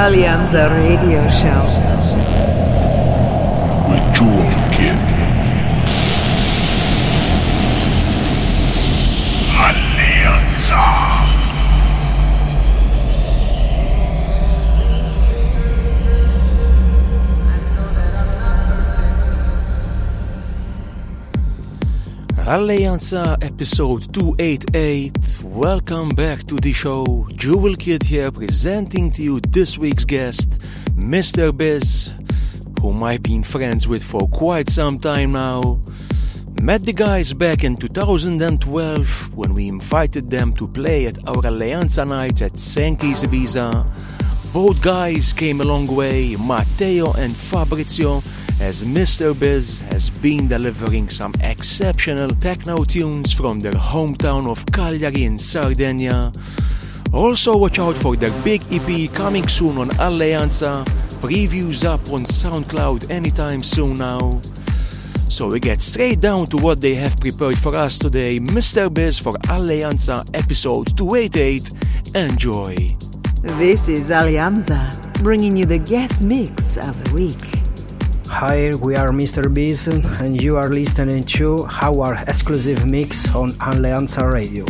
Alleanza Radio Show. Alleanza episode 288. Welcome back to the show. Jewel Kid here presenting to you this week's guest, Mr. Biz, whom I've been friends with for quite some time now. Met the guys back in 2012 when we invited them to play at our Alleanza night at Sankey's Ibiza. Both guys came a long way, Matteo and Fabrizio, as Mr. Biz has been delivering some exceptional techno tunes from their hometown of Cagliari in Sardinia. Also, watch out for their big EP coming soon on Alleanza. Previews up on SoundCloud anytime soon now. So we get straight down to what they have prepared for us today. Mr. Biz for Alleanza episode 288. Enjoy. This is Alleanza, bringing you the guest mix of the week. Hi, we are Mr. Biz, and you are listening to our exclusive mix on Alleanza Radio.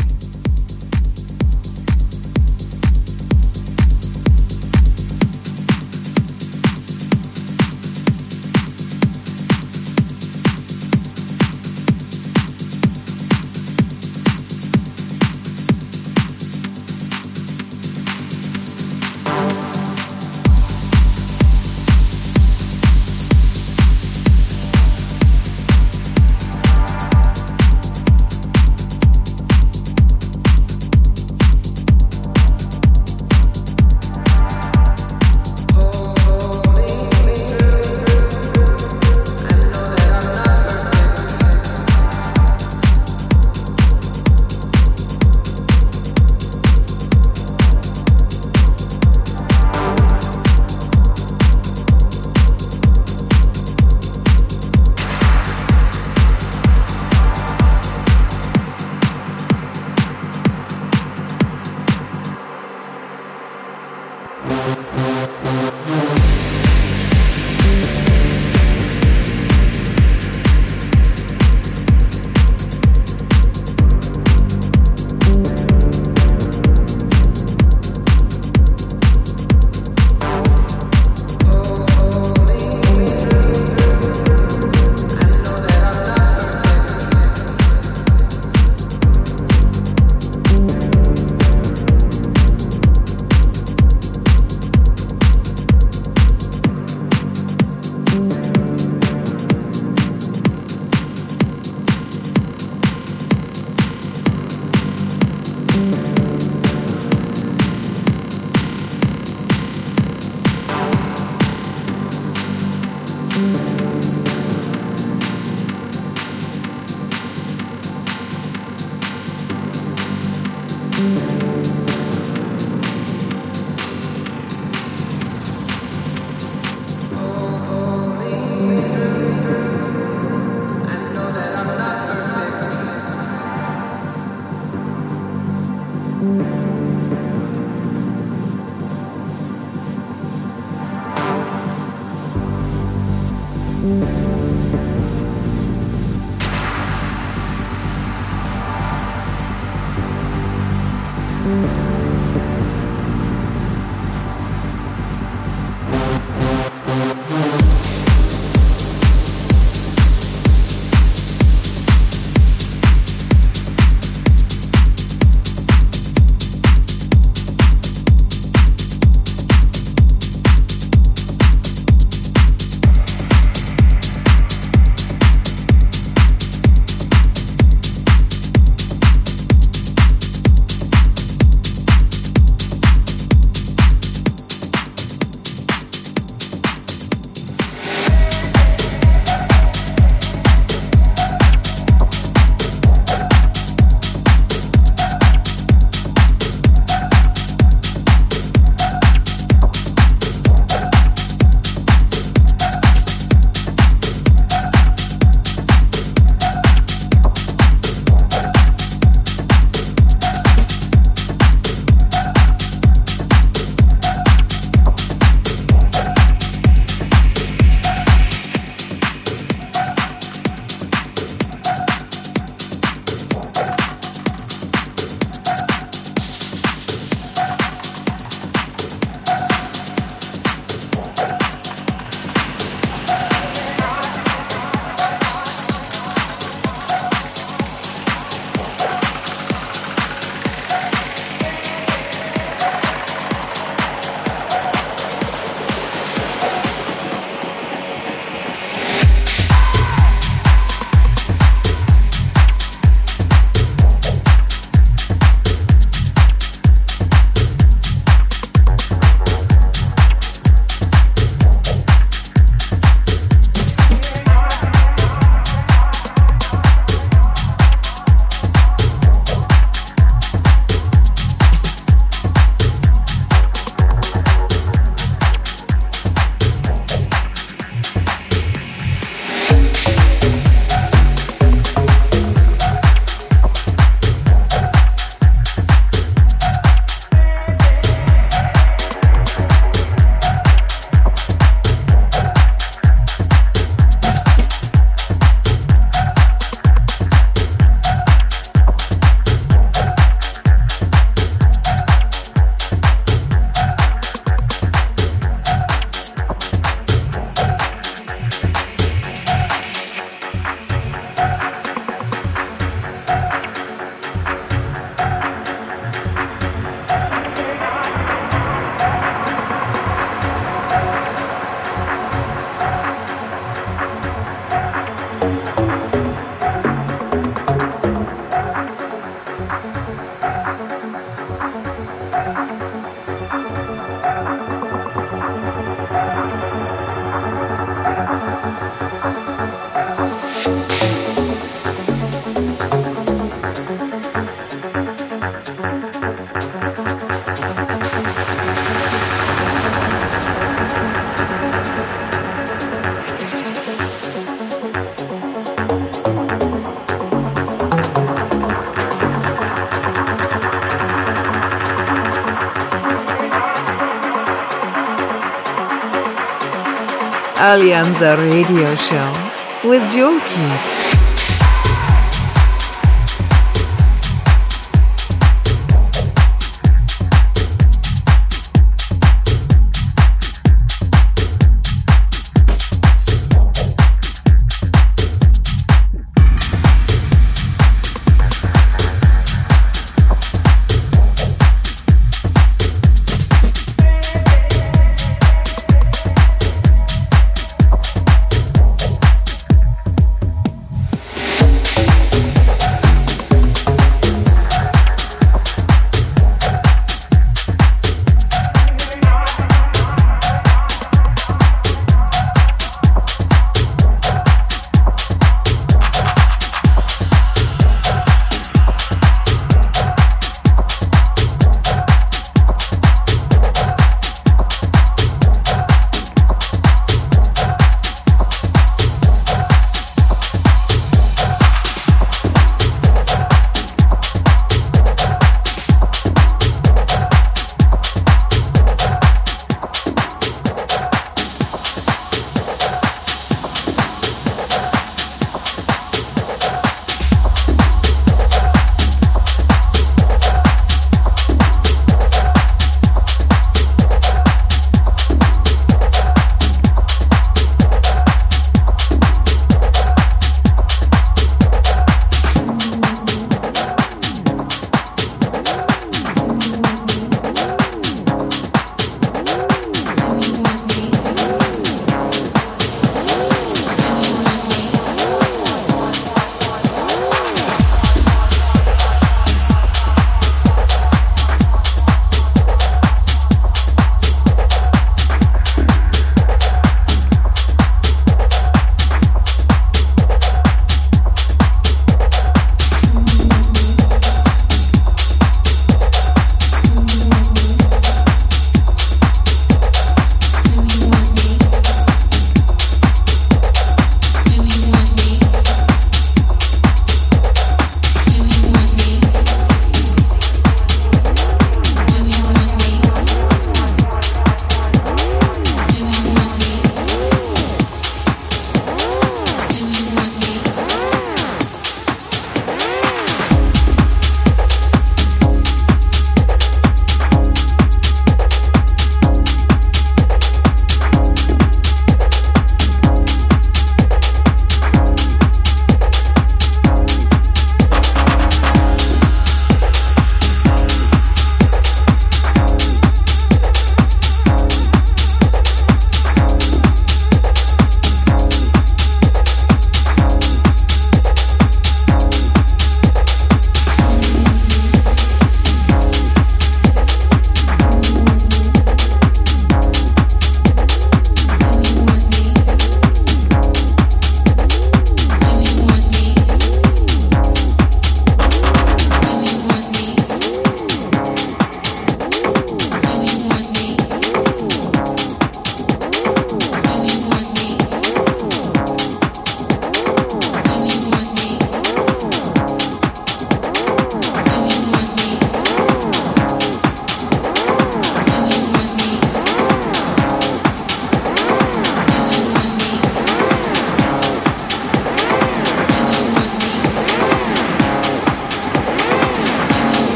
Alleanza Radio Show with Jewel Kid.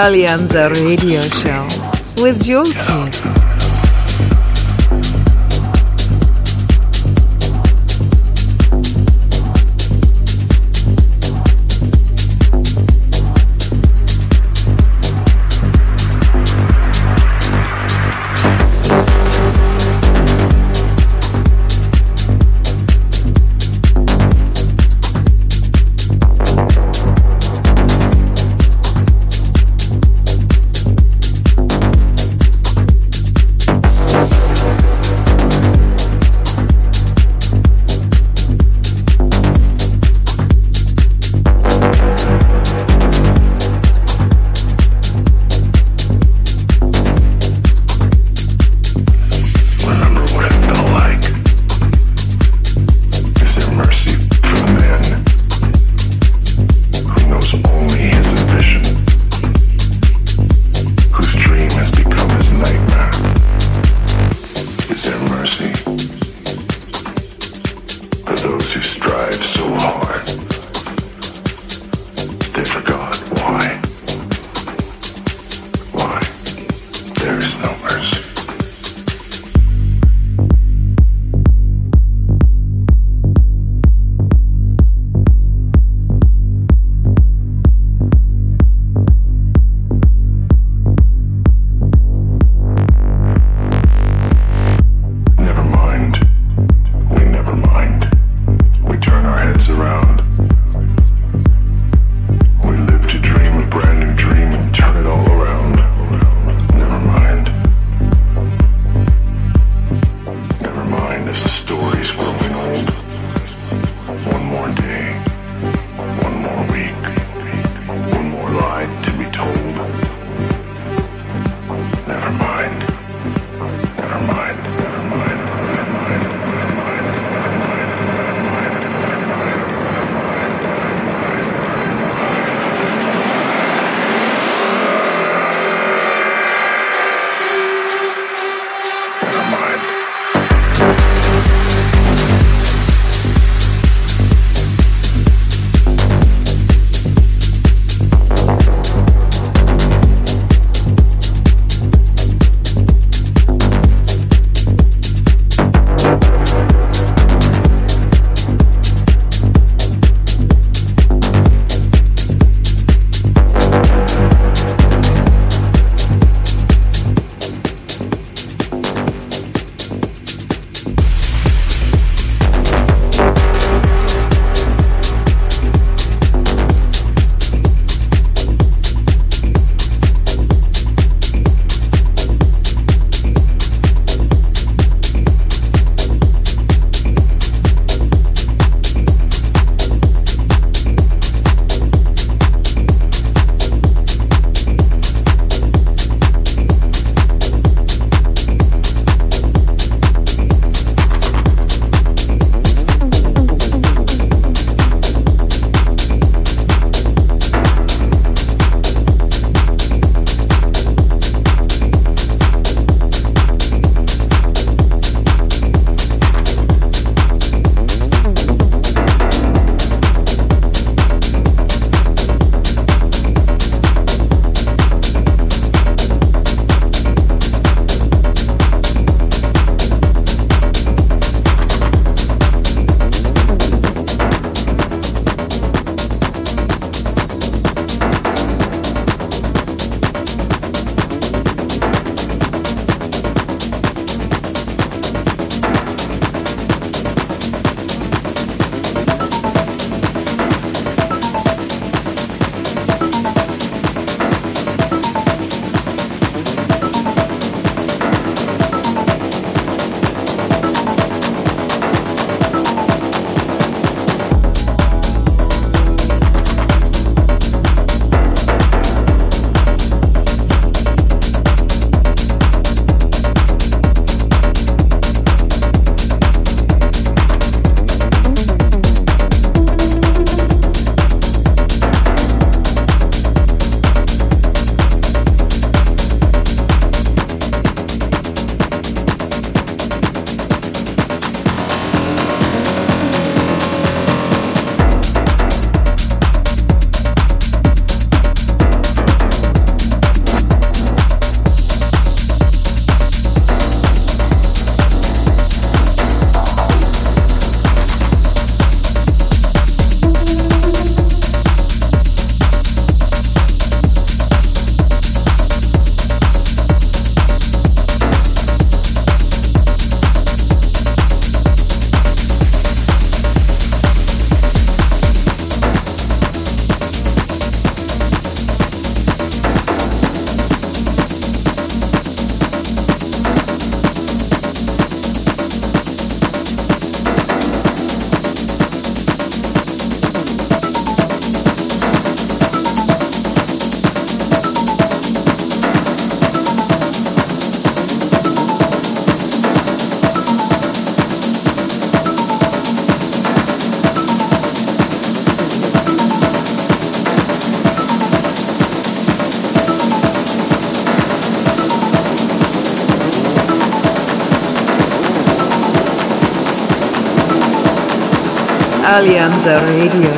Alleanza Radio Show with Kid. Alleanza Radio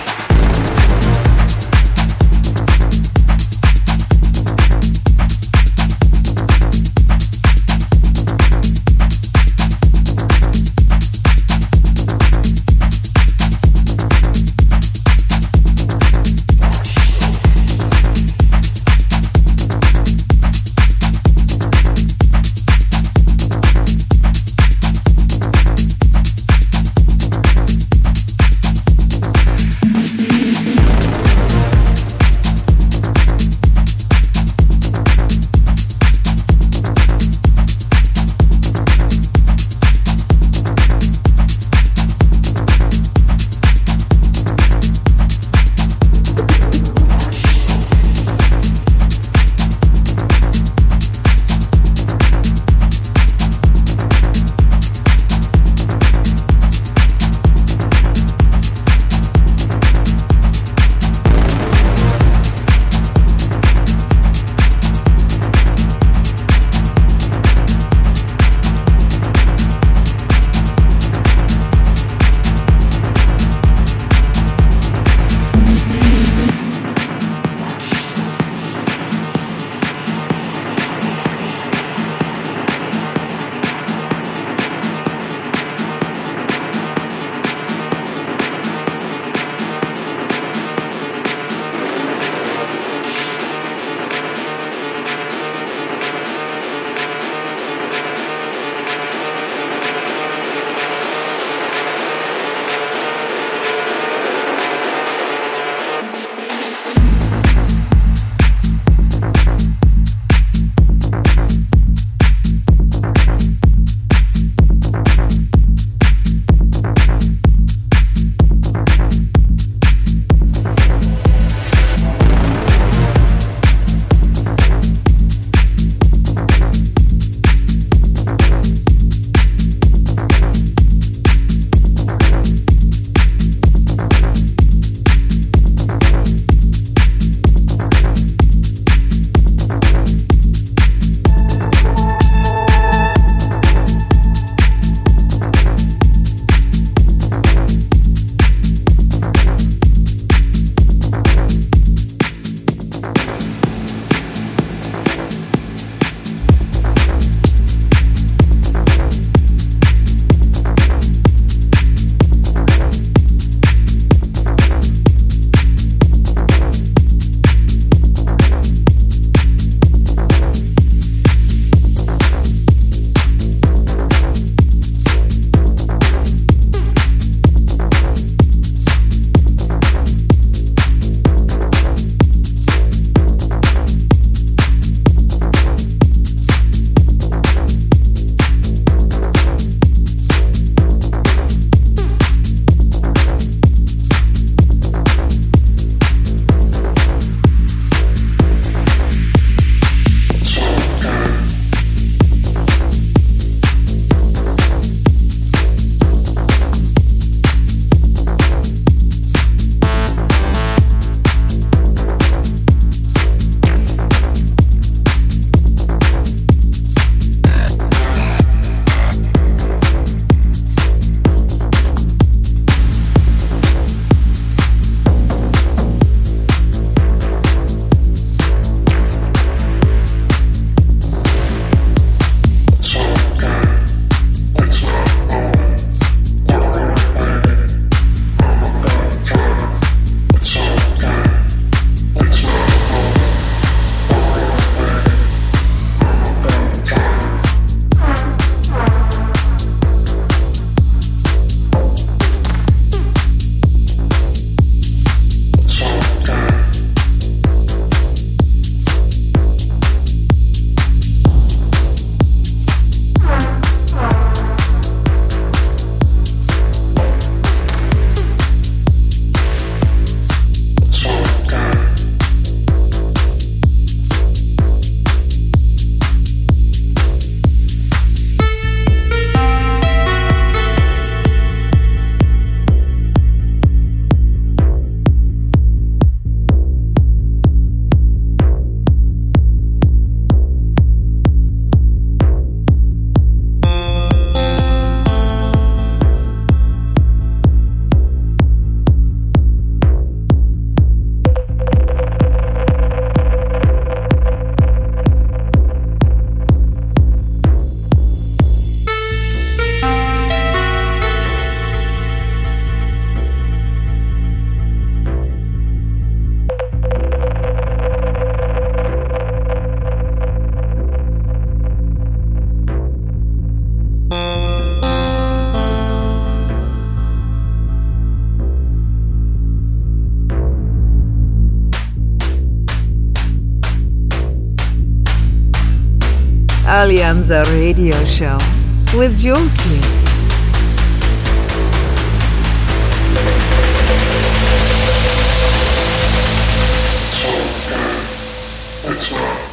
Alleanza Radio Show with Jewel Kid. It's not